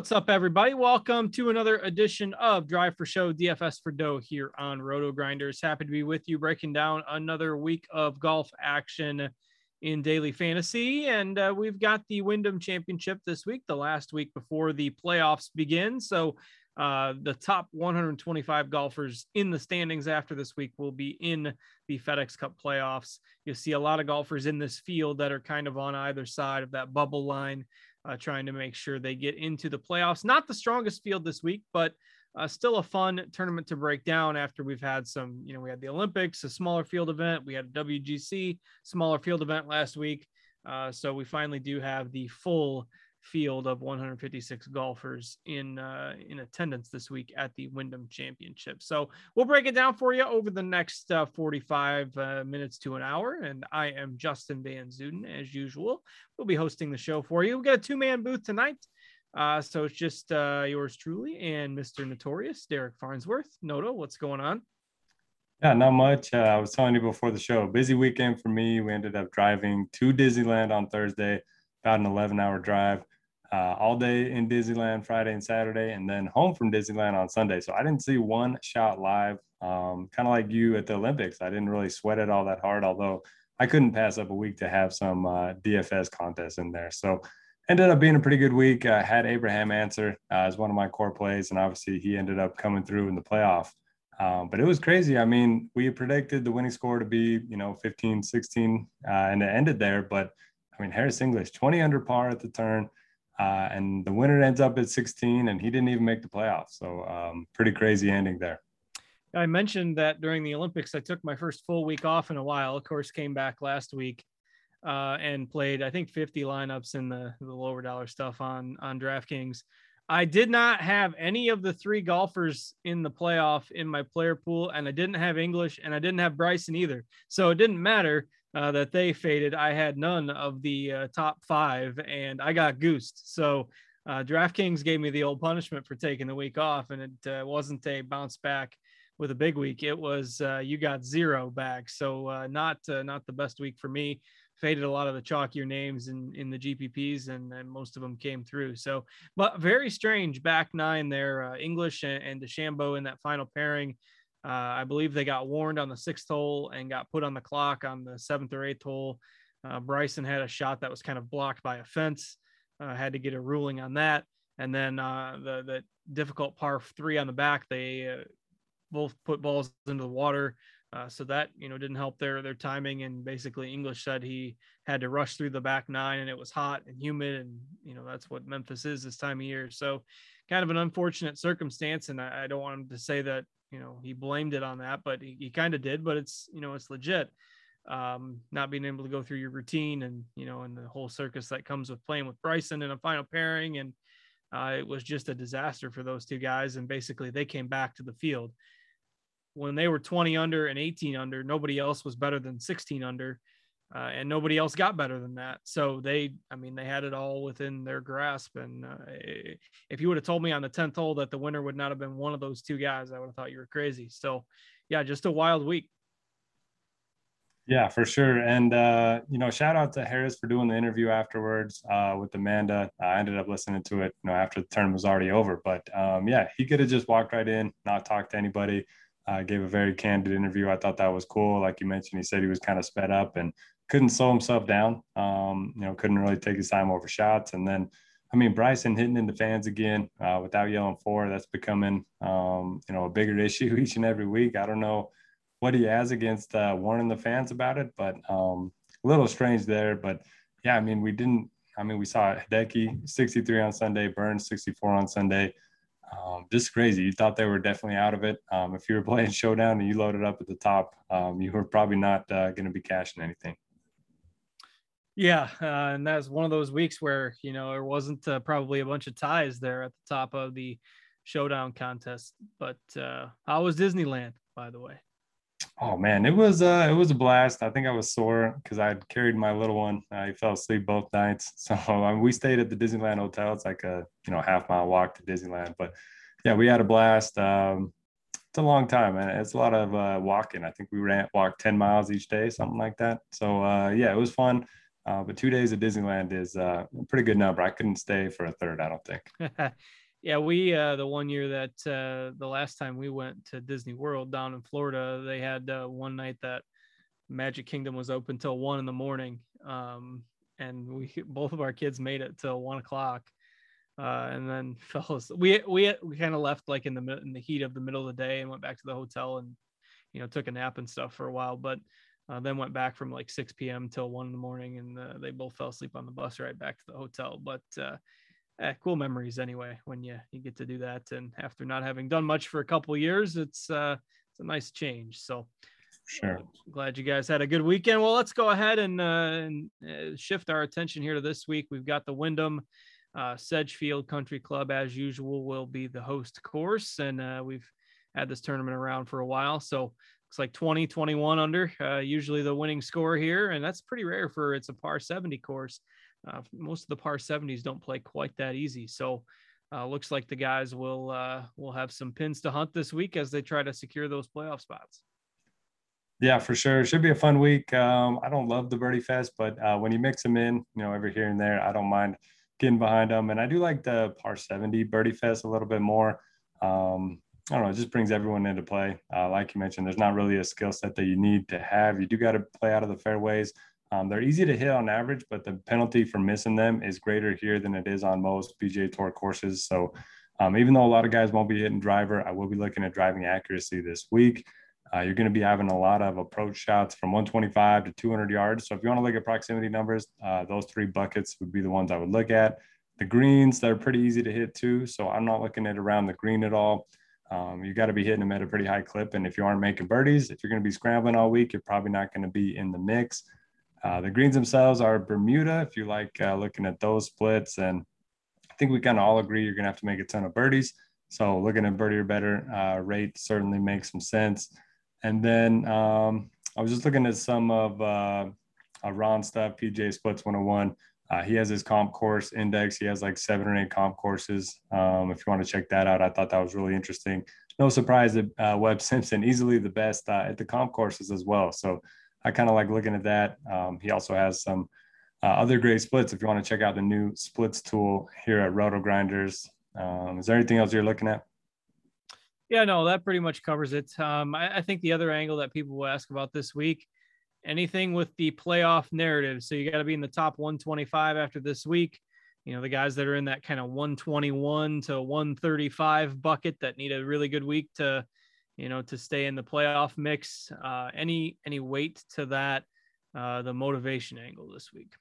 What's up, everybody? Welcome to another edition of Drive for Show DFS for Dough here on Roto Grinders. Happy to be with you, breaking down another week of golf action in daily fantasy. And uh, we've got the Wyndham Championship this week, the last week before the playoffs begin. So uh, the top 125 golfers in the standings after this week will be in the FedEx Cup playoffs. You'll see a lot of golfers in this field that are kind of on either side of that bubble line uh, trying to make sure they get into the playoffs. Not the strongest field this week, but uh, still a fun tournament to break down after we've had some, you know, we had the Olympics, a smaller field event, we had a WGC, smaller field event last week. Uh, so we finally do have the full field of 156 golfers in uh, in attendance this week at the Wyndham Championship. So we'll break it down for you over the next uh, 45 uh, minutes to an hour. And I am Justin Van Zuden as usual. We'll be hosting the show for you. We've got a two man booth tonight. Uh, so it's just uh, yours truly and Mr. Notorious Derek Farnsworth. Noto, what's going on? Yeah, not much. Uh, I was telling you before the show, busy weekend for me. We ended up driving to Disneyland on Thursday, about an 11 hour drive uh, all day in Disneyland Friday and Saturday, and then home from Disneyland on Sunday. So I didn't see one shot live. Um, kind of like you at the Olympics, I didn't really sweat it all that hard. Although I couldn't pass up a week to have some uh, DFS contests in there. So ended up being a pretty good week. I had Abraham Ancer uh, as one of my core plays, and obviously he ended up coming through in the playoff. Um, but it was crazy. I mean, we predicted the winning score to be, you know, 15, 16, uh, and it ended there. But I mean, Harris English, 20 under par at the turn. Uh, and the winner ends up at 16, and he didn't even make the playoffs. So, um, pretty crazy ending there. I mentioned that during the Olympics, I took my first full week off in a while. Of course, came back last week uh, and played, I think, 50 lineups in the, the lower dollar stuff on on DraftKings. I did not have any of the three golfers in the playoff in my player pool, and I didn't have English, and I didn't have Bryson either. So it didn't matter uh, that they faded. I had none of the uh, top five, and I got goosed. So uh, DraftKings gave me the old punishment for taking the week off, and it uh, wasn't a bounce back with a big week. It was uh, you got zero back. So uh, not not the best week for me. Faded a lot of the chalkier names in in the GPPs, and, and most of them came through. So, but very strange back nine there. English and, and DeChambeau in that final pairing. Uh, I believe they got warned on the sixth hole and got put on the clock on the seventh or eighth hole. Uh, Bryson had a shot that was kind of blocked by a fence. Uh, had to get a ruling on that. And then uh, the the difficult par three on the back, they uh, both put balls into the water. Uh, so that you know didn't help their their timing. And basically, English said he had to rush through the back nine, and it was hot and humid, and you know that's what Memphis is this time of year. So kind of an unfortunate circumstance. And I, I don't want him to say that you know he blamed it on that but he, he kind of did but it's you know it's legit um not being able to go through your routine and you know and the whole circus that comes with playing with bryson in a final pairing and uh, it was just a disaster for those two guys. And basically, they came back to the field. When they were 20 under and 18 under, nobody else was better than 16 under. Uh, and nobody else got better than that. So they, I mean, they had it all within their grasp. And uh, if you would have told me on the 10th hole that the winner would not have been one of those two guys, I would have thought you were crazy. So, yeah, just a wild week. Yeah, for sure. And, uh, you know, shout out to Harris for doing the interview afterwards uh, with Amanda. I ended up listening to it, you know, after the term was already over. But um, yeah, he could have just walked right in, not talked to anybody, uh, gave a very candid interview. I thought that was cool. Like you mentioned, he said he was kind of sped up and couldn't slow himself down. Um, you know, couldn't really take his time over shots. And then, I mean, Bryson hitting in the fans again uh, without yelling four, that's becoming, um, you know, a bigger issue each and every week. I don't know what he has against uh, warning the fans about it, but um, a little strange there. But yeah, I mean, we didn't. I mean, we saw Hideki 63 on Sunday, Burns 64 on Sunday. Um, just crazy. You thought they were definitely out of it. Um, if you were playing Showdown and you loaded up at the top, um, you were probably not uh, going to be cashing anything. Yeah, uh, and that's one of those weeks where you know there wasn't uh, probably a bunch of ties there at the top of the showdown contest. But uh, how was Disneyland, by the way? Oh man, it was uh it was a blast. I think I was sore because I had carried my little one. I fell asleep both nights. So um, we stayed at the Disneyland Hotel. It's like a you know half mile walk to Disneyland. But yeah, we had a blast. Um, it's a long time, and it's a lot of uh, walking. I think we ran walked ten miles each day, something like that. So uh, yeah, it was fun. Uh, but two days at Disneyland is uh, a pretty good number. I couldn't stay for a third. I don't think. yeah, we uh, the one year that uh, the last time we went to Disney World down in Florida, they had uh, one night that Magic Kingdom was open till one in the morning, um, and we both of our kids made it till one o'clock, uh, and then fellas, we we we kind of left like in the in the heat of the middle of the day and went back to the hotel and you know took a nap and stuff for a while, but. Uh, then went back from like 6 p.m. till one in the morning, and uh, they both fell asleep on the bus right back to the hotel. But eh, cool memories anyway when you you get to do that. And after not having done much for a couple years, it's uh, it's a nice change. So sure, uh, glad you guys had a good weekend. Well, let's go ahead and, uh, and uh, shift our attention here to this week. We've got the Wyndham. Uh, Sedgefield Country Club, as usual, will be the host course, and uh, we've had this tournament around for a while. So looks like 20, 21 under, uh, usually the winning score here, and that's pretty rare for it's a par 70 course. Uh, most of the par 70s don't play quite that easy. So uh, looks like the guys will uh, will have some pins to hunt this week as they try to secure those playoff spots. Yeah, for sure. It should be a fun week. Um, I don't love the birdie fest, but uh, when you mix them in, you know, every here and there, I don't mind getting behind them. And I do like the par 70 birdie fest a little bit more. Um, I don't know, it just brings everyone into play. Uh, like you mentioned, there's not really a skill set that you need to have. You do got to play out of the fairways. Um, they're easy to hit on average, but the penalty for missing them is greater here than it is on most PGA Tour courses. So, um, even though a lot of guys won't be hitting driver, I will be looking at driving accuracy this week. Uh, you're going to be having a lot of approach shots from 125 to 200 yards. So, if you want to look at proximity numbers, uh, those three buckets would be the ones I would look at. The greens, they're pretty easy to hit too. So, I'm not looking at around the green at all. Um, you got to be hitting them at a pretty high clip. And if you aren't making birdies, if you're going to be scrambling all week, you're probably not going to be in the mix. Uh, the greens themselves are Bermuda, if you like uh, looking at those splits. And I think we kind of all agree you're going to have to make a ton of birdies. So looking at birdie or better uh, rate certainly makes some sense. And then um, I was just looking at some of uh, Ron stuff, PGA Splits 101. Uh, he has his comp course index. He has like seven or eight comp courses. Um, if you want to check that out, I thought that was really interesting. No surprise that uh, Webb Simpson easily the best uh, at the comp courses as well. So I kind of like looking at that. Um, he also has some uh, other great splits. If you want to check out the new splits tool here at Roto Grinders, um, is there anything else you're looking at? Yeah, no, that pretty much covers it. Um, I, I, think the other angle that people will ask about this week, anything with the playoff narrative. So you got to be in the top 125 after this week. You know, the guys that are in that kind of 121 to 135 bucket that need a really good week to you know, to stay in the playoff mix. Uh, any any weight to that, uh, the motivation angle this week?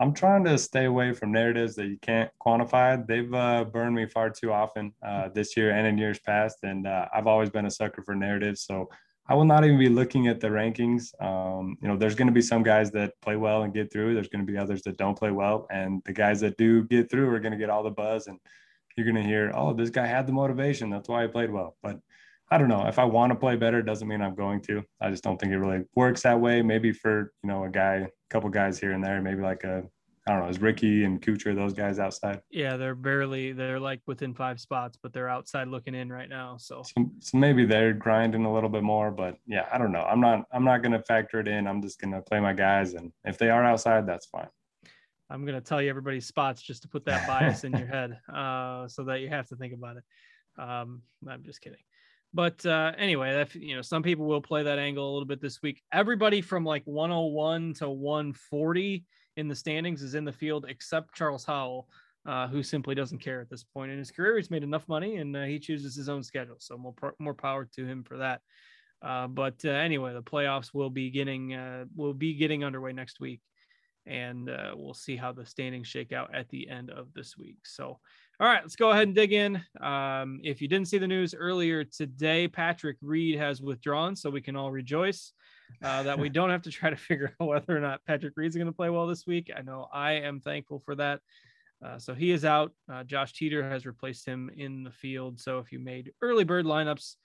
I'm trying to stay away from narratives that you can't quantify. They've uh, burned me far too often uh, this year and in years past, and uh, I've always been a sucker for narratives. So I will not even be looking at the rankings. Um, you know, there's going to be some guys that play well and get through. There's going to be others that don't play well, and the guys that do get through are going to get all the buzz, and you're going to hear, "Oh, this guy had the motivation. That's why he played well." But I don't know. If I want to play better, doesn't mean I'm going to. I just don't think it really works that way. Maybe for you know a guy, a couple guys here and there, maybe like a I don't know, is Rickie and Kuchar those guys outside? Yeah, they're barely they're like within five spots, but they're outside looking in right now. So. so, so maybe they're grinding a little bit more, but yeah, I don't know. I'm not I'm not gonna factor it in. I'm just gonna play my guys, and if they are outside, that's fine. I'm gonna tell you everybody's spots just to put that bias in your head, uh, so that you have to think about it. Um, I'm just kidding. But uh, anyway, that you know, some people will play that angle a little bit this week. Everybody from like 101 to 140 in the standings is in the field except Charles Howell, uh, who simply doesn't care at this point in his career. He's made enough money and uh, he chooses his own schedule. So more, more power to him for that. Uh, but uh, anyway, the playoffs will be getting uh, will be getting underway next week, and uh, we'll see how the standings shake out at the end of this week. So, all right, let's go ahead and dig in. Um, if you didn't see the news earlier today, Patrick Reed has withdrawn, so we can all rejoice uh, that we don't have to try to figure out whether or not Patrick Reed's going to play well this week. I know I am thankful for that. Uh, so he is out. Uh, Josh Teater has replaced him in the field. So if you made early bird lineups,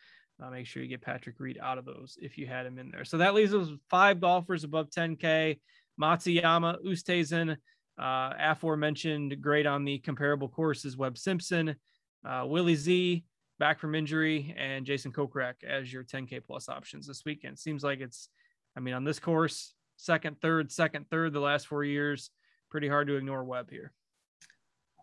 uh, make sure you get Patrick Reed out of those if you had him in there. So that leaves us five golfers above 10K. Matsuyama, Oosthuizen, uh, aforementioned great on the comparable courses, Webb Simpson, uh, Willie Z, back from injury, and Jason Kokrak as your 10K plus options this weekend. Seems like it's, I mean, on this course, second, third, second, third, the last four years, pretty hard to ignore Webb here.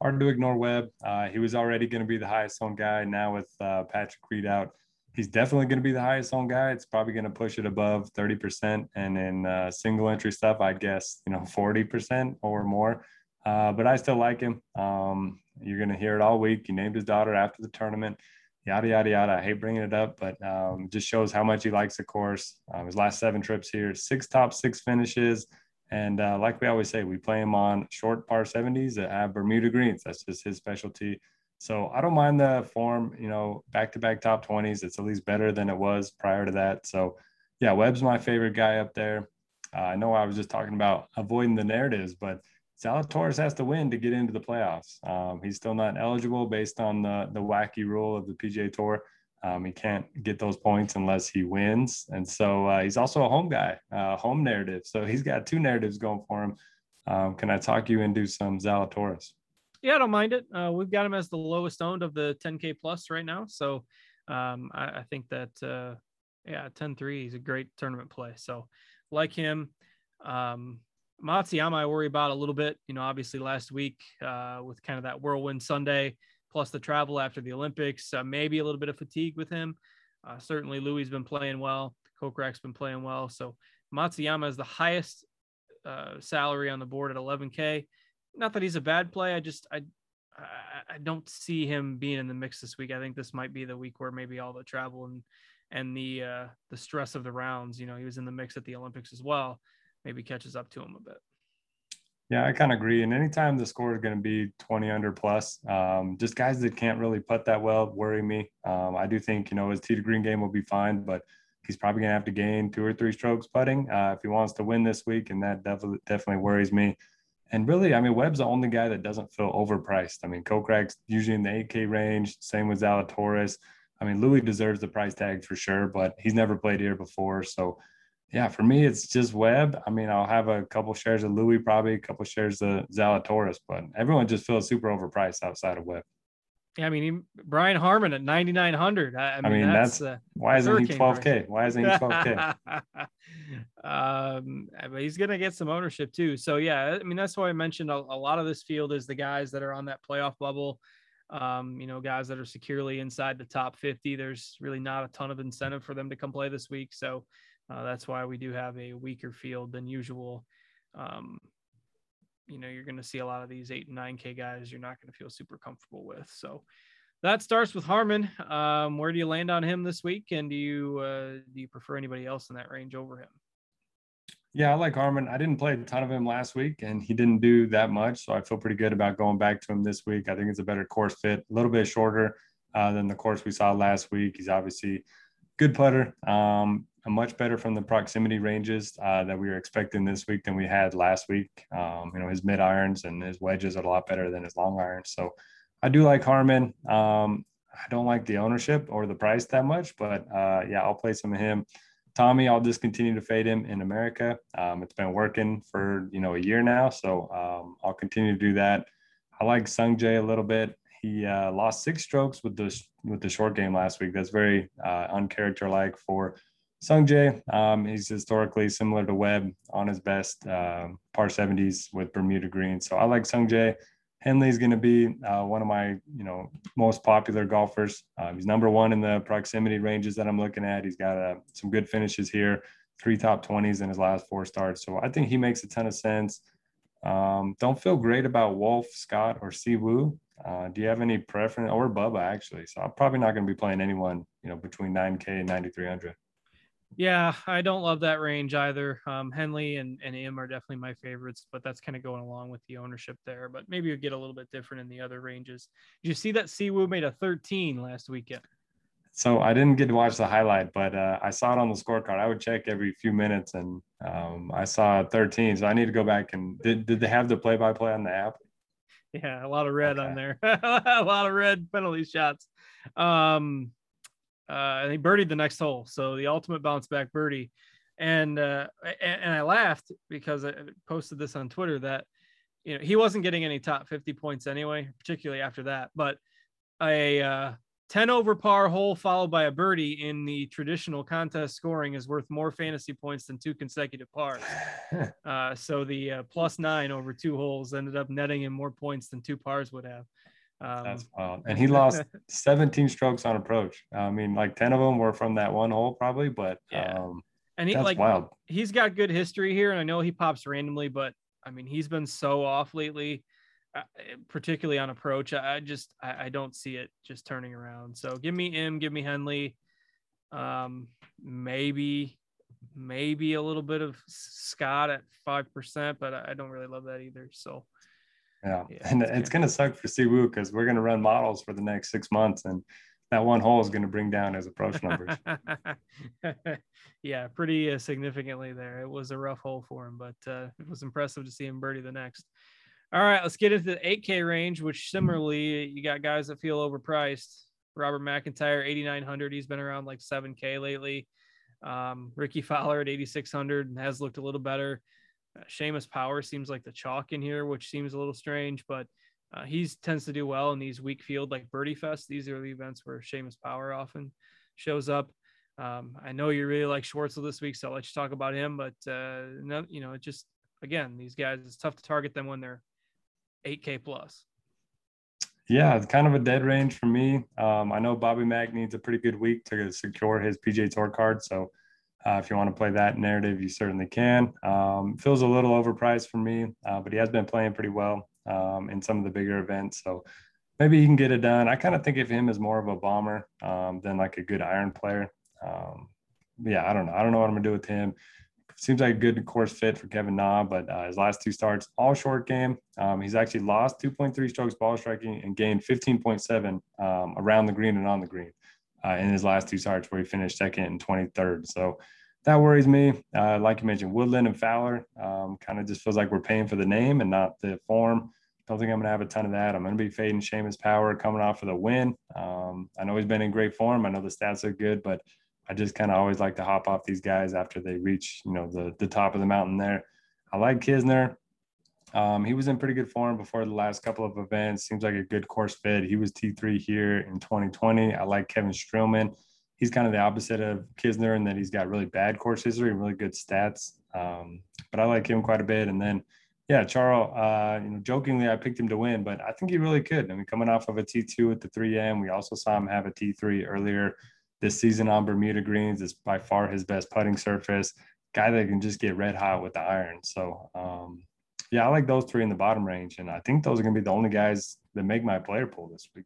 Hard to ignore Webb. Uh, he was already going to be the highest owned guy. Now with uh, Patrick Reed out, he's definitely going to be the highest owned guy. It's probably going to push it above 30%. And in uh, single entry stuff, I'd guess, you know, 40% or more. Uh, but I still like him. Um, you're going to hear it all week. He named his daughter after the tournament yada yada yada. I hate bringing it up, but um, just shows how much he likes the course. Um, his last seven trips here, six top six finishes, and uh, like we always say, we play him on short par 70s at Bermuda greens. That's just his specialty. So I don't mind the form, you know, back to back top 20s. It's at least better than it was prior to that. So yeah, Webb's my favorite guy up there. Uh, I know I was just talking about avoiding the narratives, but Zalatoris has to win to get into the playoffs. Um, he's still not eligible based on the, the wacky rule of the PGA Tour. Um, he can't get those points unless he wins. And so uh, he's also a home guy, uh, home narrative. So he's got two narratives going for him. Um, can I talk you into some Zalatoris? Yeah, I don't mind it. Uh, we've got him as the lowest owned of the 10K plus right now. So um, I, I, think that, uh, yeah, 10 3 is a great tournament play. So like him. Um, Matsuyama, I worry about a little bit. You know, obviously last week uh, with kind of that whirlwind Sunday, plus the travel after the Olympics, uh, maybe a little bit of fatigue with him. Uh, certainly, Louis has been playing well. Kokrak's been playing well. So Matsuyama is the highest uh, salary on the board at 11K. Not that he's a bad play. I just I I don't see him being in the mix this week. I think this might be the week where maybe all the travel and and the uh, the stress of the rounds. You know, he was in the mix at the Olympics as well maybe catches up to him a bit. Yeah, I kind of agree. And anytime the score is going to be 20 under plus, um, just guys that can't really putt that well worry me. Um, I do think, you know, his tee to green game will be fine, but he's probably going to have to gain two or three strokes putting uh, if he wants to win this week. And that definitely, definitely worries me. And really, I mean, Webb's the only guy that doesn't feel overpriced. I mean, Kokrak's usually in the 8K range. Same with Zalatoris. I mean, Louis deserves the price tag for sure, but he's never played here before. So yeah, for me, it's just Webb. I mean, I'll have a couple shares of Louis, probably a couple shares of Zalatoris, but everyone just feels super overpriced outside of Webb. I mean, Brian Harman at 9,900. I, mean, I mean that's, that's uh, why isn't he 12K? Price. Why isn't he 12K? um, but he's going to get some ownership too. So, yeah, I mean, that's why I mentioned a, a, lot of this field is the guys that are on that playoff bubble. Um, you know, guys that are securely inside the top 50. There's really not a ton of incentive for them to come play this week. So, uh, that's why we do have a weaker field than usual. Um, you know, you're going to see a lot of these eight and nine K guys you're not going to feel super comfortable with. So that starts with Harman. Um, where do you land on him this week? And do you, uh, do you prefer anybody else in that range over him? Yeah, I like Harman. I didn't play a ton of him last week and he didn't do that much. So I feel pretty good about going back to him this week. I think it's a better course fit, a little bit shorter uh, than the course we saw last week. He's obviously good putter. Um, much better from the proximity ranges uh, that we were expecting this week than we had last week. Um, you know, his mid irons and his wedges are a lot better than his long irons. So I do like Harman. Um, I don't like the ownership or the price that much, but uh, yeah, I'll play some of him. Tommy, I'll just continue to fade him in America. Um, it's been working for you know a year now, so um, I'll continue to do that. I like Sungjae a little bit. He uh, lost six strokes with the with the short game last week. That's very uh, uncharacter-like for Sungjae. Um, he's historically similar to Webb on his best uh, par 70s with Bermuda Green. So I like Sungjae. Henley's going to be uh, one of my, you know, most popular golfers. Um, he's number one in the proximity ranges that I'm looking at. He's got uh, some good finishes here, three top 20s in his last four starts. So I think he makes a ton of sense. Um, don't feel great about Wolff, Scott, or Siwoo. Uh, do you have any preference, or Bubba actually? So I'm probably not going to be playing anyone, you know, between 9K and 9,300. Yeah, I don't love that range either. Um, Henley and, and Im are definitely my favorites, but that's kind of going along with the ownership there. But maybe you get a little bit different in the other ranges. Did you see that Siwoo made a 13 last weekend? So I didn't get to watch the highlight, but uh, I saw it on the scorecard. I would check every few minutes, and um, I saw 13. So I need to go back and did, did they have the play by play on the app? Yeah, a lot of red okay. on there, a lot of red penalty shots. Um, uh, and he birdied the next hole. So the ultimate bounce back birdie. And, uh, and, and I laughed because I posted this on Twitter that, you know, he wasn't getting any top 50 points anyway, particularly after that, but a, uh, 10 over par hole followed by a birdie in the traditional contest scoring is worth more fantasy points than two consecutive pars. uh, so the uh, plus nine over two holes ended up netting him more points than two pars would have. Um, That's wild. And he lost 17 strokes on approach. I mean, like 10 of them were from that one hole, probably, but yeah. Um, and he like wild. He's got good history here, and I know he pops randomly, but I mean, he's been so off lately, uh, particularly on approach. I, just I, I, don't see it just turning around. So give me him, give me Henley, um, maybe maybe a little bit of Scott at five percent, but I don't really love that either. So yeah, yeah and it's, it's going to suck for Siwoo because we're going to run models for the next six months, and that one hole is going to bring down his approach numbers. yeah, pretty uh, significantly there. It was a rough hole for him, but uh, it was impressive to see him birdie the next. All right, let's get into the 8K range, which similarly, you got guys that feel overpriced. Robert MacIntyre, 8,900. He's been around like 7K lately. Um, Rickie Fowler at 8,600 has looked a little better. Seamus Power seems like the chalk in here, which seems a little strange, but uh, he tends to do well in these weak field like Birdie Fest. These are the events where Seamus Power often shows up. Um, I know you really like Schwartzel this week, so I'll let you talk about him. But uh, no, you know, it just again, these guys, it's tough to target them when they're 8K plus. Yeah, it's kind of a dead range for me. Um, I know Bobby Mack needs a pretty good week to secure his PGA Tour card, so uh, if you want to play that narrative, you certainly can. Um, feels a little overpriced for me, uh, but he has been playing pretty well um, in some of the bigger events. So maybe he can get it done. I kind of think of him as more of a bomber um, than like a good iron player. Um, yeah, I don't know. I don't know what I'm gonna do with him. Seems like a good course fit for Kevin Na, but uh, his last two starts, all short game. Um, he's actually lost 2.3 strokes ball striking and gained 15.7 um, around the green and on the green uh, in his last two starts where he finished second and 23rd. So that worries me. Uh, like you mentioned, Woodland and Fowler um, kind of just feels like we're paying for the name and not the form. Don't think I'm going to have a ton of that. I'm going to be fading Seamus Power coming off of the win. Um, I know he's been in great form. I know the stats are good, but I just kind of always like to hop off these guys after they reach, you know, the the top of the mountain there. I like Kisner. Um, he was in pretty good form before the last couple of events. Seems like a good course fit. He was T3 here in 2020. I like Kevin Streelman. He's kind of the opposite of Kisner in that he's got really bad course history and really good stats. Um, but I like him quite a bit. And then, yeah, Charles, uh, you know, jokingly, I picked him to win, but I think he really could. I mean, coming off of a T2 at the 3M, we also saw him have a T3 earlier this season on Bermuda Greens. It's by far his best putting surface. Guy that can just get red hot with the iron. So, um, yeah, I like those three in the bottom range, and I think those are going to be the only guys that make my player pool this week.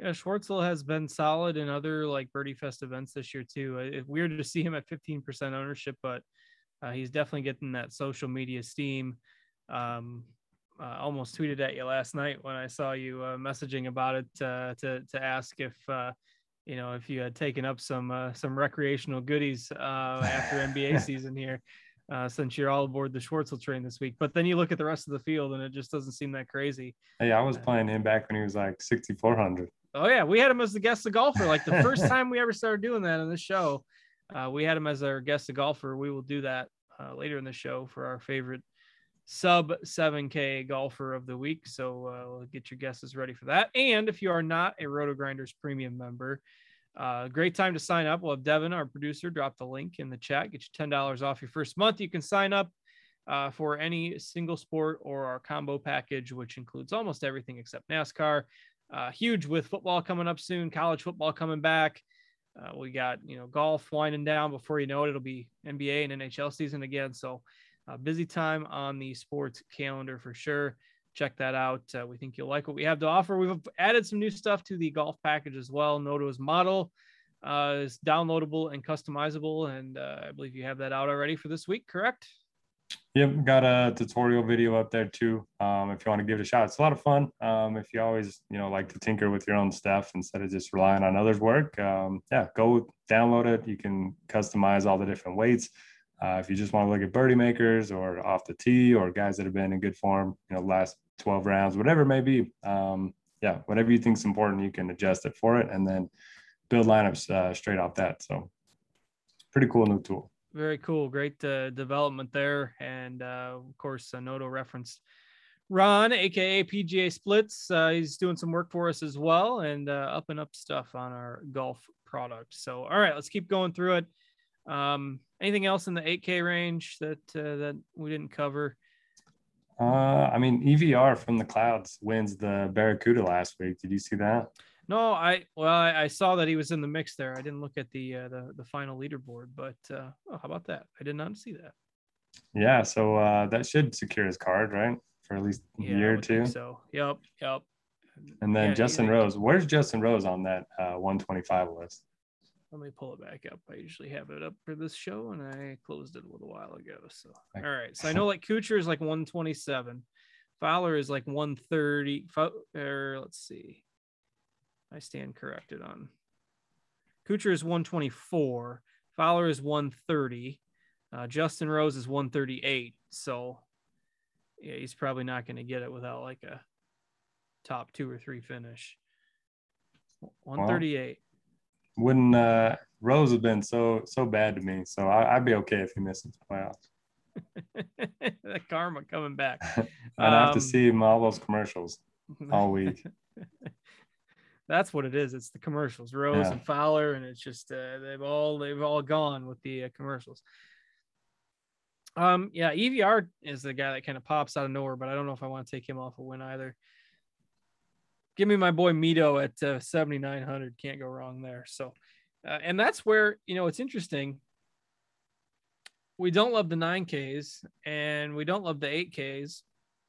Yeah, Schwartzel has been solid in other like Birdie Fest events this year too. It's weird to see him at 15% ownership, but uh, he's definitely getting that social media steam. Um, uh, almost tweeted at you last night when I saw you uh, messaging about it uh, to to ask if uh, you know, if you had taken up some uh, some recreational goodies uh, after NBA season here, uh, since you're all aboard the Schwartzel train this week. But then you look at the rest of the field, and it just doesn't seem that crazy. Hey, I was playing him back when he was like 6,400. Oh yeah, we had him as the guest of golfer. Like the first time we ever started doing that in this show, uh, we had him as our guest of golfer. We will do that uh, later in the show for our favorite sub 7K golfer of the week. So uh, we'll get your guesses ready for that. And if you are not a Roto Grinders premium member, uh, great time to sign up. We'll have Devin, our producer, drop the link in the chat. Get you $10 off your first month. You can sign up uh, for any single sport or our combo package, which includes almost everything except NASCAR. Uh, huge with football coming up soon, college football coming back. Uh, we got you know golf winding down before you know it. It'll be NBA and NHL season again. So uh, busy time on the sports calendar for sure. Check that out. Uh, we think you'll like what we have to offer. We've added some new stuff to the golf package as well. Noto's model uh, is downloadable and customizable, and uh, I believe you have that out already for this week. Correct? Yep, got a tutorial video up there too. Um, if you want to give it a shot, it's a lot of fun. Um, if you always, you know, like to tinker with your own stuff instead of just relying on others' work, um, yeah, go download it. You can customize all the different weights. Uh, if you just want to look at birdie makers or off the tee or guys that have been in good form, you know, last 12 rounds, whatever it may be. Um, yeah, whatever you think is important, you can adjust it for it and then build lineups uh, straight off that. So, pretty cool new tool. Very cool. Great uh, development there. And uh, of course, uh, Noto referenced Ron, aka PGA Splits. Uh, he's doing some work for us as well and uh, up and up stuff on our golf product. So, all right, let's keep going through it. Um, anything else in the 8K range that uh, that we didn't cover? Uh, I mean, EVR from the clouds wins the Barracuda last week. Did you see that? No, I well, I, I saw that he was in the mix there. I didn't look at the uh, the the final leaderboard, but uh, oh, how about that? I did not see that. Yeah, so uh, that should secure his card, right, for at least a yeah, year or two. So, yep, yep. And then yeah, Justin Rose. Where's Justin Rose on that uh, 125 list? Let me pull it back up. I usually have it up for this show, and I closed it a little while ago. So, all right. So I know like Kuchar is like 127, Fowler is like 130. Or let's see, I stand corrected on. Kuchar is 124. Fowler is 130. Uh, Justin Rose is 138. So, yeah, he's probably not going to get it without like a top two or three finish. 138 wouldn't uh, Rose have been so so bad to me. So I, would be okay if he misses the playoffs. that karma coming back. I'd um, have to um, see him all those commercials all week. That's what it is. It's the commercials, Rose yeah. and Fowler, and it's just uh, they've all they've all gone with the uh, commercials. Um, yeah, EVR is the guy that kind of pops out of nowhere, but I don't know if I want to take him off a win either give me my boy Mito at uh, 7,900. Can't go wrong there. So, uh, and that's where, you know, it's interesting. We don't love the 9Ks and we don't love the 8Ks,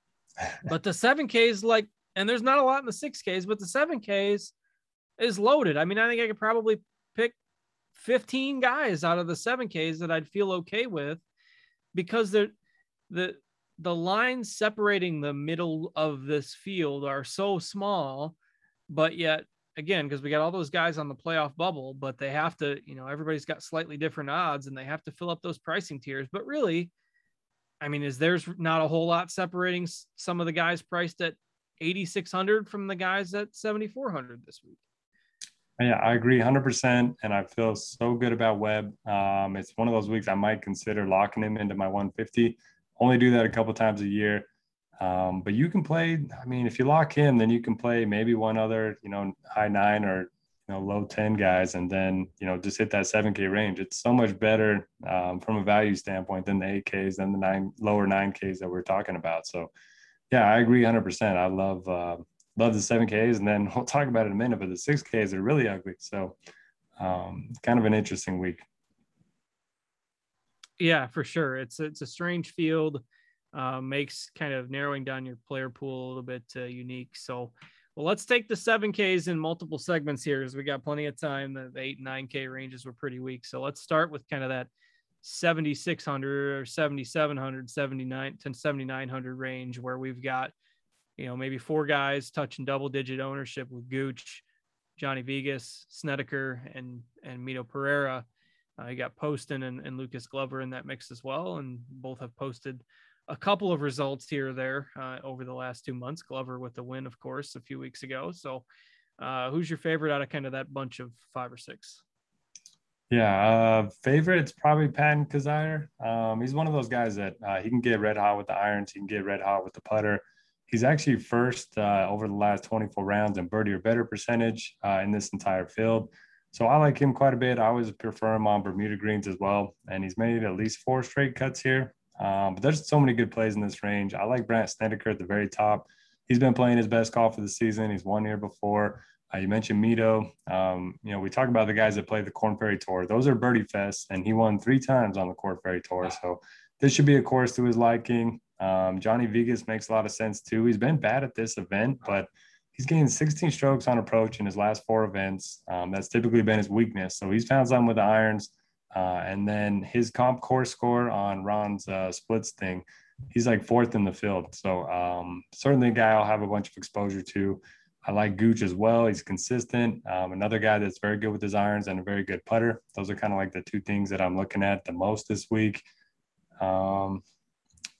but the 7Ks, like, and there's not a lot in the 6Ks, but the 7Ks is loaded. I mean, I think I could probably pick 15 guys out of the 7Ks that I'd feel okay with because they're the the lines separating the middle of this field are so small, but yet again, because we got all those guys on the playoff bubble, but they have to, you know, everybody's got slightly different odds and they have to fill up those pricing tiers. But really, I mean, is there's not a whole lot separating some of the guys priced at 8,600 from the guys at 7,400 this week? Yeah, I agree 100%. And I feel so good about Webb. Um, it's one of those weeks I might consider locking him into my 150 only do that a couple times a year. Um, but you can play. I mean, if you lock him, then you can play maybe one other, you know, high nine or you know low ten guys, and then you know just hit that seven K range. It's so much better um, from a value standpoint than the eight Ks, than the nine lower nine Ks that we're talking about. So, yeah, I agree 100. percent I love uh, love the seven Ks, and then we'll talk about it in a minute. But the six Ks are really ugly. So, um, kind of an interesting week. Yeah, for sure. It's it's a strange field. Uh, makes kind of narrowing down your player pool a little bit uh, unique. So, well, let's take the seven Ks in multiple segments here, because we got plenty of time. The, the eight and nine K ranges were pretty weak. So let's start with kind of that 7600 or 7700, 79 to 7900 range, where we've got, you know, maybe four guys touching double digit ownership with Gooch. Johnny Vegas, Snedeker, and and Mito Pereira. Uh, you got Poston and, and Lucas Glover in that mix as well, and both have posted a couple of results here or there uh, over the last two months. Glover with the win, of course, a few weeks ago. So, uh, who's your favorite out of kind of that bunch of five or six? Yeah, uh, favorite it's probably Patton Kizzire. Um, he's one of those guys that uh, he can get red hot with the irons. He can get red hot with the putter. He's actually first uh, over the last 24 rounds in birdie or better percentage uh, in this entire field. So I like him quite a bit. I always prefer him on Bermuda greens as well. And he's made at least four straight cuts here. Um, but there's so many good plays in this range. I like Brandt Snedeker at the very top. He's been playing his best golf of the season. He's won here before. Uh, you mentioned Mito. Um, you know, we talk about the guys that play the Corn Ferry Tour. Those are birdie fests, and he won three times on the Corn Ferry Tour. So this should be a course to his liking. Um, Johnny Vegas makes a lot of sense too. He's been bad at this event, but he's gained 16 strokes on approach in his last four events. Um, that's typically been his weakness. So he's found something with the irons. Uh, and then his comp core score on Ron's uh, splits thing, he's like fourth in the field. So um, certainly a guy I'll have a bunch of exposure to. I like Gooch as well. He's consistent. Um, another guy that's very good with his irons and a very good putter. Those are kind of like the two things that I'm looking at the most this week. Um,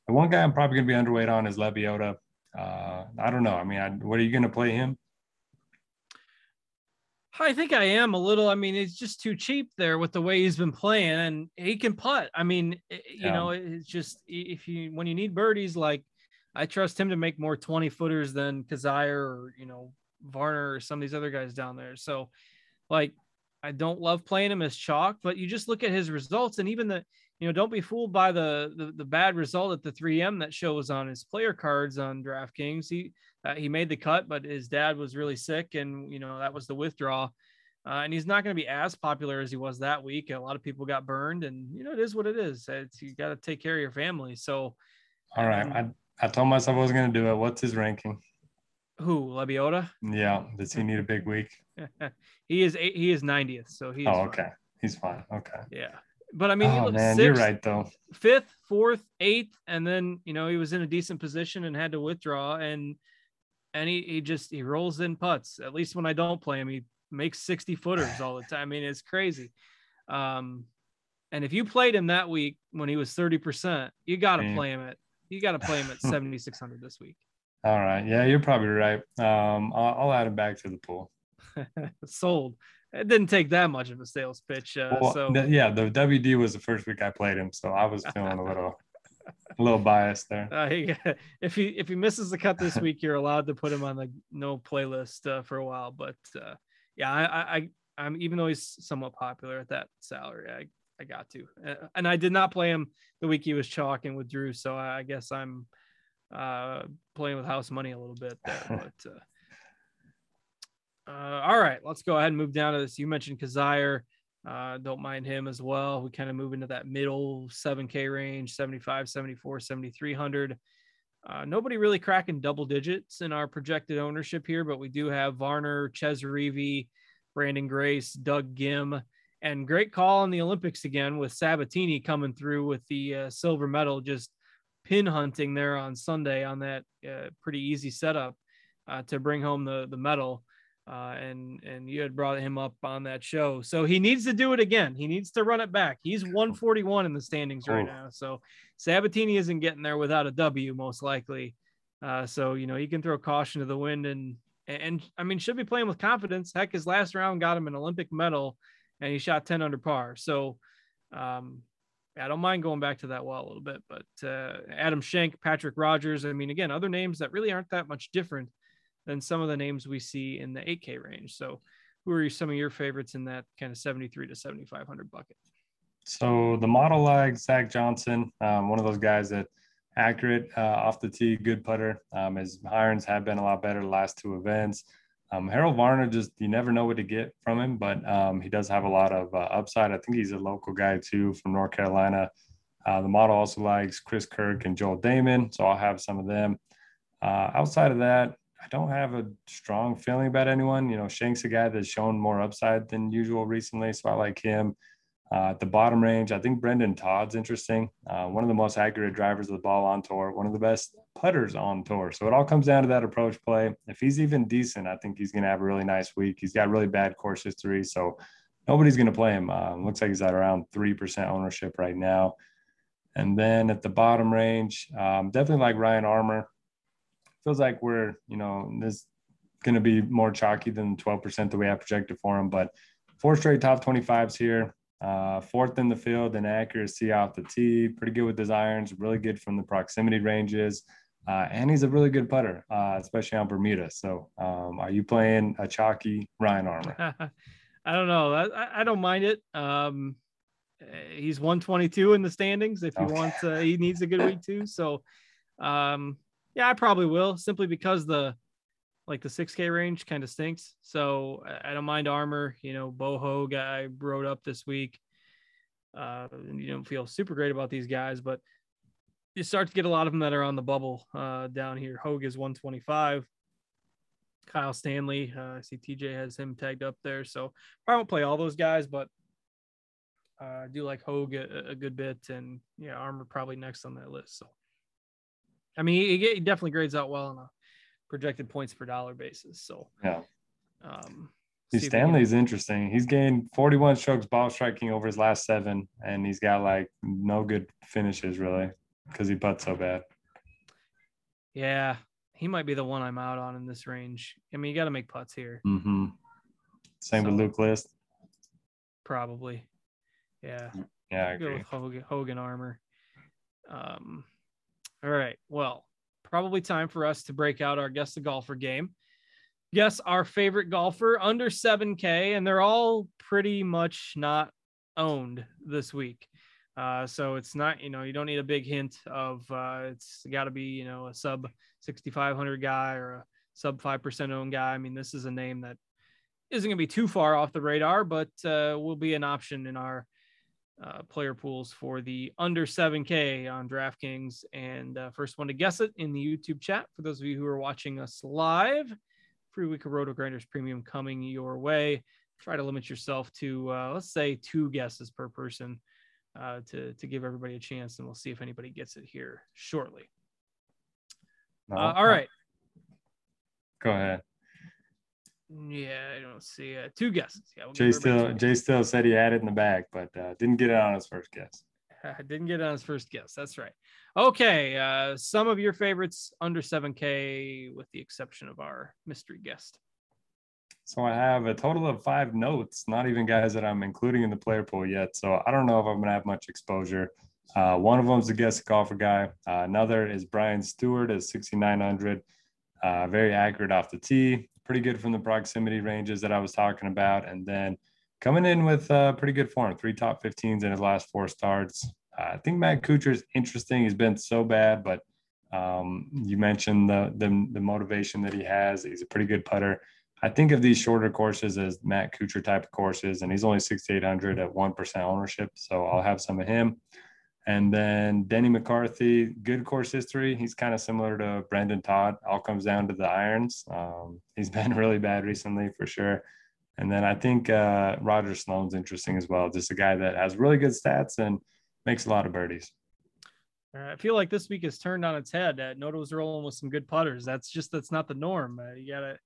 the one guy I'm probably going to be underweight on is Lebioda. Uh, I don't know. I mean, I, what are you going to play him? I think I am a little. I mean, it's just too cheap there with the way he's been playing, and he can putt. I mean, you yeah. know, it's just if you when you need birdies, like I trust him to make more 20 footers than Kizzire or, you know, Varner or some of these other guys down there. So, like, I don't love playing him as chalk, but you just look at his results and even the, you know, don't be fooled by the the, the bad result at the 3M that shows on his player cards on DraftKings. He uh, he made the cut, but his dad was really sick, and you know that was the withdrawal. Uh, and he's not going to be as popular as he was that week. A lot of people got burned, and you know it is what it is. It's, you got to take care of your family. So, all right, um, I told myself I was going to do it. What's his ranking? Who Lebioda? Yeah. Does he need a big week? he is he is 90th, so he's. Oh, okay. Fine. He's fine. Okay. Yeah, but I mean, oh man, you you're right though. Fifth, fourth, eighth, and then you know he was in a decent position and had to withdraw, and and he he just he rolls in putts. At least when I don't play him, he makes 60 footers all the time. I mean, it's crazy. Um, and if you played him that week when he was 30%, you got to play him at you got to play him at 7600 this week. All right. Yeah, you're probably right. Um, I'll, I'll add him back to the pool. Sold. It didn't take that much of a sales pitch. Uh, well, so the, yeah, the WD was the first week I played him, so I was feeling a little, a little biased there. Uh, if he if he misses the cut this week, you're allowed to put him on the no playlist uh, for a while. But uh, yeah, I, I I'm even though he's somewhat popular at that salary, I I got to. And I did not play him the week he was chalking with Drew, so I guess I'm uh, playing with house money a little bit there. But uh, uh, all right, let's go ahead and move down to this. You mentioned Kizzire. Uh, don't mind him as well. We kind of move into that middle 7K range 75, 74, 7,300. Uh, nobody really cracking double digits in our projected ownership here, but we do have Varner, Chez Reavie, Branden Grace, Doug Ghim, and great call on the Olympics again with Sabatini coming through with the uh, silver medal, just pin hunting there on Sunday on that uh, pretty easy setup uh, to bring home the the medal. Uh, and and you had brought him up on that show, so he needs to do it again. He needs to run it back. He's 141 in the standings right now, so Sabatini isn't getting there without a W most likely. Uh, so you know he can throw caution to the wind and and I mean should be playing with confidence. Heck, his last round got him an Olympic medal and he shot 10 under par. So um, I don't mind going back to that well a little bit, but uh, Adam Schenk, Patrick Rodgers. I mean, again, other names that really aren't that much different than some of the names we see in the 8K range. So who are some of your favorites in that kind of 73 to 7,500 bucket? So the model like Zach Johnson, um, one of those guys that accurate uh, off the tee, good putter. Um, his irons have been a lot better the last two events. Um, Harold Varner, just you never know what to get from him, but um, he does have a lot of uh, upside. I think he's a local guy too from North Carolina. Uh, the model also likes Chris Kirk and Joel Dahmen, so I'll have some of them. Uh, outside of that, I don't have a strong feeling about anyone. You know, Schenk's a guy that's shown more upside than usual recently, so I like him. Uh, at the bottom range, I think Brendon Todd's interesting. Uh, one of the most accurate drivers of the ball on tour, one of the best putters on tour. So it all comes down to that approach play. If he's even decent, I think he's going to have a really nice week. He's got really bad course history, so nobody's going to play him. Uh, looks like he's at around 3% ownership right now. And then at the bottom range, um, definitely like Ryan Armour. Feels like we're, you know, this going to be more chalky than 12% that we have projected for him, but four straight top 25s here. Uh, fourth in the field in accuracy off the tee, pretty good with his irons, really good from the proximity ranges. Uh, and he's a really good putter, uh, especially on Bermuda. So, um, are you playing a chalky Ryan Armour? I don't know. I, I don't mind it. Um, he's 122 in the standings. If he okay. wants, uh, he needs a good week too. So, um, yeah, I probably will simply because the like the 6K range kind of stinks. So I don't mind Armour. You know, Bo Hoag guy wrote up this week. Uh, you don't feel super great about these guys, but you start to get a lot of them that are on the bubble uh, down here. Hoag is 125. Kyle Stanley, uh, I see TJ has him tagged up there. So I won't play all those guys, but uh, I do like Hoag a, a, good bit, and yeah, Armour probably next on that list. So, I mean, he, he definitely grades out well a projected points per dollar basis. So, yeah. Um, Stanley's interesting. He's gained 41 strokes ball striking over his last seven, and he's got like no good finishes really because he putts so bad. Yeah, he might be the one I'm out on in this range. I mean, you got to make putts here. Mm-hmm. Same so, with Luke List. Probably. Yeah. Yeah, I agree. Go with Hogan, Hogan Armour. Um, all right. Well, probably time for us to break out our guess the golfer game. Guess our favorite golfer under 7K, and they're all pretty much not owned this week. Uh, so it's not, you know, you don't need a big hint of uh, it's got to be, you know, a sub 6,500 guy or a sub 5% owned guy. I mean, this is a name that isn't going to be too far off the radar, but uh, will be an option in our uh, player pools for the under 7K on DraftKings. And uh, first one to guess it in the YouTube chat for those of you who are watching us live. Free week of Roto Grinders Premium coming your way. Try to limit yourself to, uh, let's say, two guesses per person uh, to, to give everybody a chance, and we'll see if anybody gets it here shortly. No, uh, all right. Go ahead. Yeah, I don't see uh, two guesses. Yeah, we'll Jay still Jay still said he had it in the bag, but uh, didn't get it on his first guess. didn't get it on his first guess. That's right. Okay, uh, some of your favorites under 7K, with the exception of our mystery guest. So I have a total of five notes, not even guys that I'm including in the player pool yet. So I don't know if I'm gonna have much exposure. Uh, one of them is a guest golfer guy. Uh, another is Brian Stuard at 6,900. Uh, very accurate off the tee, pretty good from the proximity ranges that I was talking about. And then coming in with uh, pretty good form, three top 15s in his last four starts. Uh, I think Matt Kuchar is interesting. He's been so bad, but um, you mentioned the, the, the motivation that he has. He's a pretty good putter. I think of these shorter courses as Matt Kuchar type of courses, and he's only 6,800 at 1% ownership. So I'll have some of him. And then Denny McCarthy, good course history. He's kind of similar to Brendon Todd. All comes down to the irons. Um, he's been really bad recently for sure. And then I think uh, Roger Sloan's interesting as well. Just a guy that has really good stats and makes a lot of birdies. I feel like this week has turned on its head. Uh, Noto's rolling with some good putters. That's just that's not the norm. Uh, you gotta,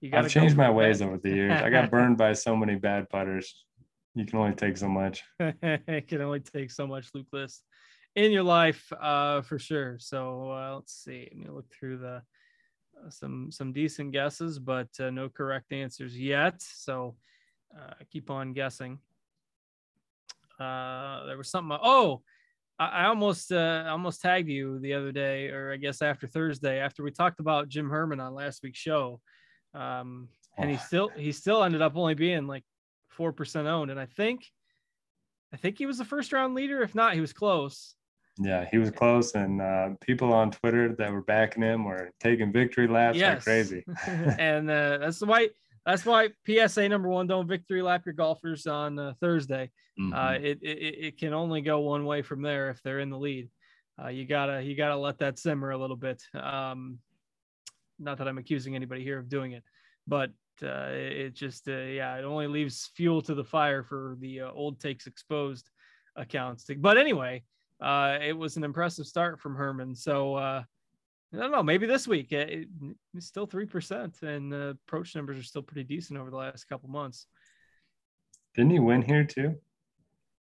you gotta. I've changed my ways over the years. I got burned by so many bad putters you can only take so much. it can only take so much, Luke List, in your life, uh, for sure. So uh, let's see. Let me look through the uh, some some decent guesses, but uh, no correct answers yet. So uh, keep on guessing. Uh, there was something. Oh, I, I almost uh, almost tagged you the other day, or I guess after Thursday, after we talked about Jim Herman on last week's show. Um, and he still he still ended up only being like four percent owned, and I think, I think he was the first round leader. If not, he was close. Yeah, he was close, and uh, people on Twitter that were backing him were taking victory laps yes. like crazy. and uh, that's why that's why PSA number one: don't victory lap your golfers on uh, Thursday. Mm-hmm. Uh, it, it it can only go one way from there if they're in the lead. Uh, you gotta you gotta let that simmer a little bit. Um, not that I'm accusing anybody here of doing it, but uh, it just uh, yeah, it only leaves fuel to the fire for the uh, old takes exposed accounts. But anyway, uh, it was an impressive start from Herman. So uh, I don't know, maybe this week it, it's still three percent, and the approach numbers are still pretty decent over the last couple months. Didn't he win here too?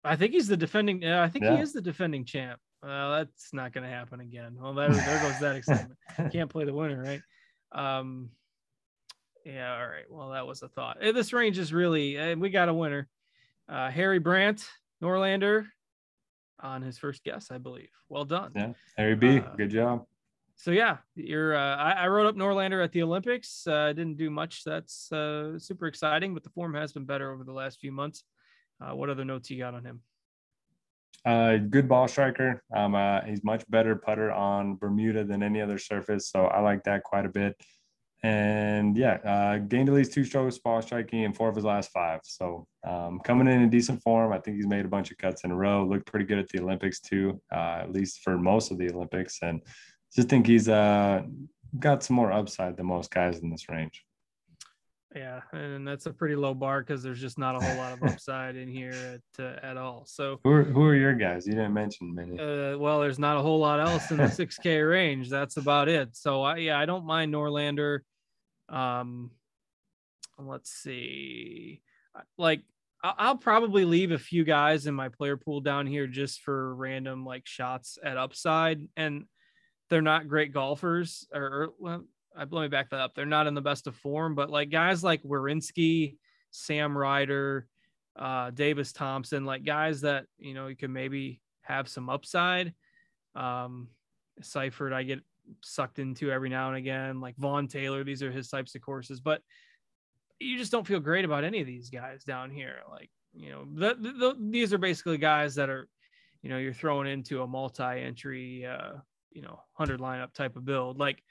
I think he's the defending. I think yeah. he is the defending champ. That's not going to happen again. Well, there, there goes that excitement. Can't play the winner, right? Um, yeah. All right. Well, that was a thought. This range is really. Uh, we got a winner. Uh, Harry Brandt, Norlander, on his first guess, I believe. Well done. Yeah, Harry B. Uh, Good job. So yeah, you're. Uh, I, I, wrote up Norlander at the Olympics. Uh, didn't do much. That's uh, super exciting, but the form has been better over the last few months. Uh, what other notes you got on him? Uh, good ball striker. Um, uh, he's much better putter on Bermuda than any other surface, so I like that quite a bit. And yeah, uh, gained at least two strokes ball striking in four of his last five. So um, coming in in decent form. I think he's made a bunch of cuts in a row. Looked pretty good at the Olympics too, uh, at least for most of the Olympics. And just think he's uh, got some more upside than most guys in this range. Yeah, and that's a pretty low bar because there's just not a whole lot of upside in here at uh, at all. So who are, who are your guys? You didn't mention many. Uh, well, there's not a whole lot else in the 6K range. That's about it. So I, yeah, I don't mind Norlander. Um, let's see, like I'll probably leave a few guys in my player pool down here just for random like shots at upside, and they're not great golfers or, well, I let me back that up. They're not in the best of form, but like guys like Werenski, Sam Ryder, uh, Davis Thompson, like guys that you know you can maybe have some upside. Um, Seiffert, I get sucked into every now and again. Like Vaughn Taylor, these are his types of courses, but you just don't feel great about any of these guys down here. Like you know, the, the, these are basically guys that are, you know, you're throwing into a multi-entry, uh, you know, hundred lineup type of build. Like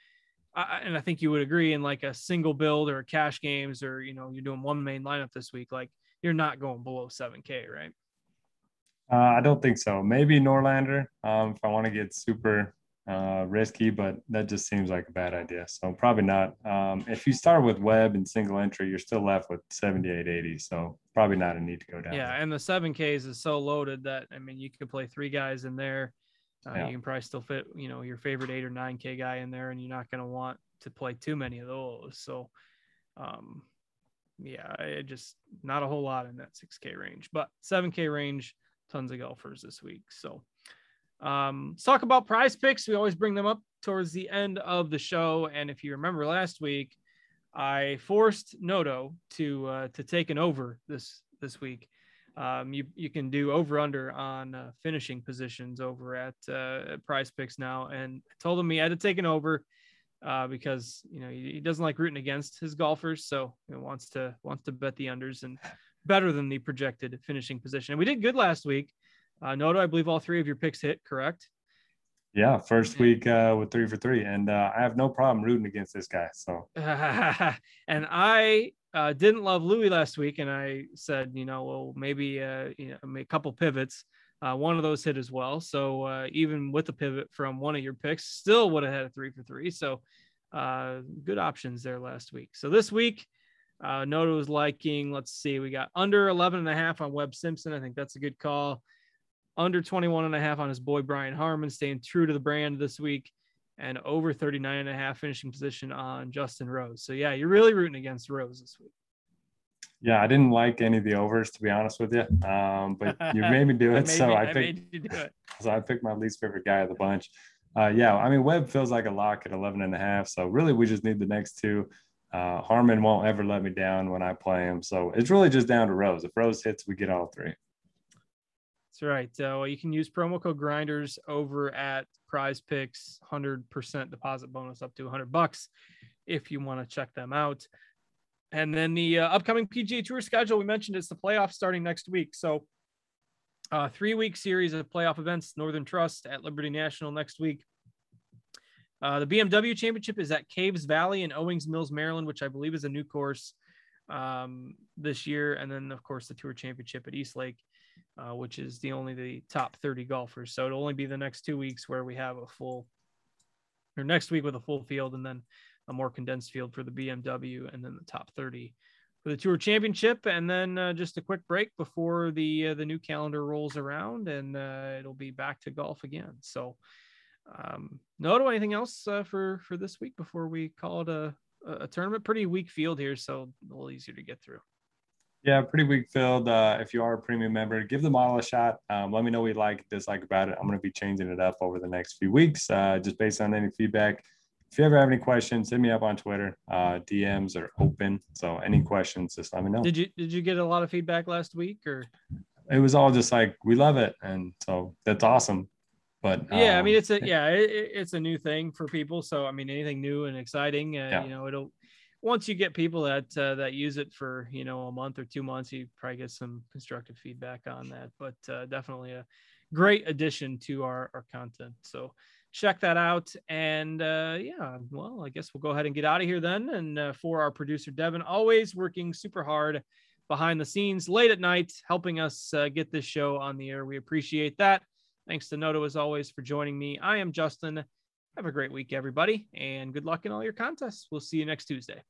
I, and I think you would agree in like a single build or cash games or you know you're doing one main lineup this week, like you're not going below 7K, right? Uh, I don't think so. Maybe Norlander um, if I want to get super uh, risky, but that just seems like a bad idea. So probably not. Um, if you start with Webb and single entry, you're still left with 78, 80. So probably not a need to go down. Yeah, there. and the 7Ks is so loaded that I mean you could play three guys in there uh, yeah. You can probably still fit, you know, your favorite eight or nine K guy in there, and you're not going to want to play too many of those. So, um, yeah, it just not a whole lot in that 6K range, but 7K range, tons of golfers this week. So, um, let's talk about prize picks. We always bring them up towards the end of the show. And if you remember last week, I forced Noto to uh, to take an over this this week um, you you can do over under on uh, finishing positions over at uh, Prize Picks now, and I told him he had to take an over uh, because you know he, he, doesn't like rooting against his golfers, so he wants to wants to bet the unders and better than the projected finishing position. And we did good last week. Uh, Noto, I believe all three of your picks hit, correct? Yeah, first week uh, with three for three, and uh, I have no problem rooting against this guy. So, and I uh, didn't love Louis last week, and I said, you know, well, maybe uh, you know, a couple pivots. Uh, one of those hit as well. So uh, even with the pivot from one of your picks, still would have had a three for three. So uh, good options there last week. So this week, uh, Noto was liking, let's see, we got under 11 and a half on Webb Simpson. I think that's a good call. Under 21 and a half on his boy Brian Harman, staying true to the brand this week and over 39 and a half finishing position on Justin Rose. So yeah, you're really rooting against Rose this week. Yeah, I didn't like any of the overs to be honest with you. Um, but you made me do it. so me, I picked it. so I picked my least favorite guy of the bunch. Uh, yeah, I mean Webb feels like a lock at 11 and a half. So really we just need the next two. Uh, Harman won't ever let me down when I play him. So it's really just down to Rose. If Rose hits, we get all three. That's right. So you can use promo code grinders over at prize picks 100% deposit bonus up to 100 bucks if you want to check them out. And then the uh, upcoming PGA Tour schedule, we mentioned it's the playoffs starting next week. So, uh, three week series of playoff events Northern Trust at Liberty National next week. Uh, the BMW Championship is at Caves Valley in Owings Mills, Maryland, which I believe is a new course um, this year. And then, of course, the Tour Championship at East Lake uh, which is the only the top 30 golfers. So it'll only be the next two weeks where we have a full, or next week with a full field, and then a more condensed field for the BMW, and then the top 30 for the Tour Championship, and then uh, just a quick break before the uh, the new calendar rolls around, and uh, it'll be back to golf again. So, um, Noto, anything else uh, for for this week before we call it a a tournament? Pretty weak field here, so a little easier to get through. Yeah, pretty weak field. Uh, if you are a premium member, give the model a shot. Um, let me know what you like, dislike about it. I'm going to be changing it up over the next few weeks, uh, just based on any feedback if you ever have any questions, hit me up on Twitter. Uh, DMs are open, so any questions, just let me know. Did you did you get a lot of feedback last week, or it was all just like we love it, and so that's awesome. But yeah, um, I mean it's a yeah it, it's a new thing for people. So I mean anything new and exciting, uh, yeah. you know, it'll once you get people that uh, that use it for you know a month or two months, you probably get some constructive feedback on that. But uh, definitely a great addition to our our content. So check that out. And uh, yeah, well, I guess we'll go ahead and get out of here then. And uh, for our producer, Devin, always working super hard behind the scenes late at night, helping us uh, get this show on the air. We appreciate that. Thanks to Noto, as always, for joining me. I am Justin. Have a great week, everybody, and good luck in all your contests. We'll see you next Tuesday.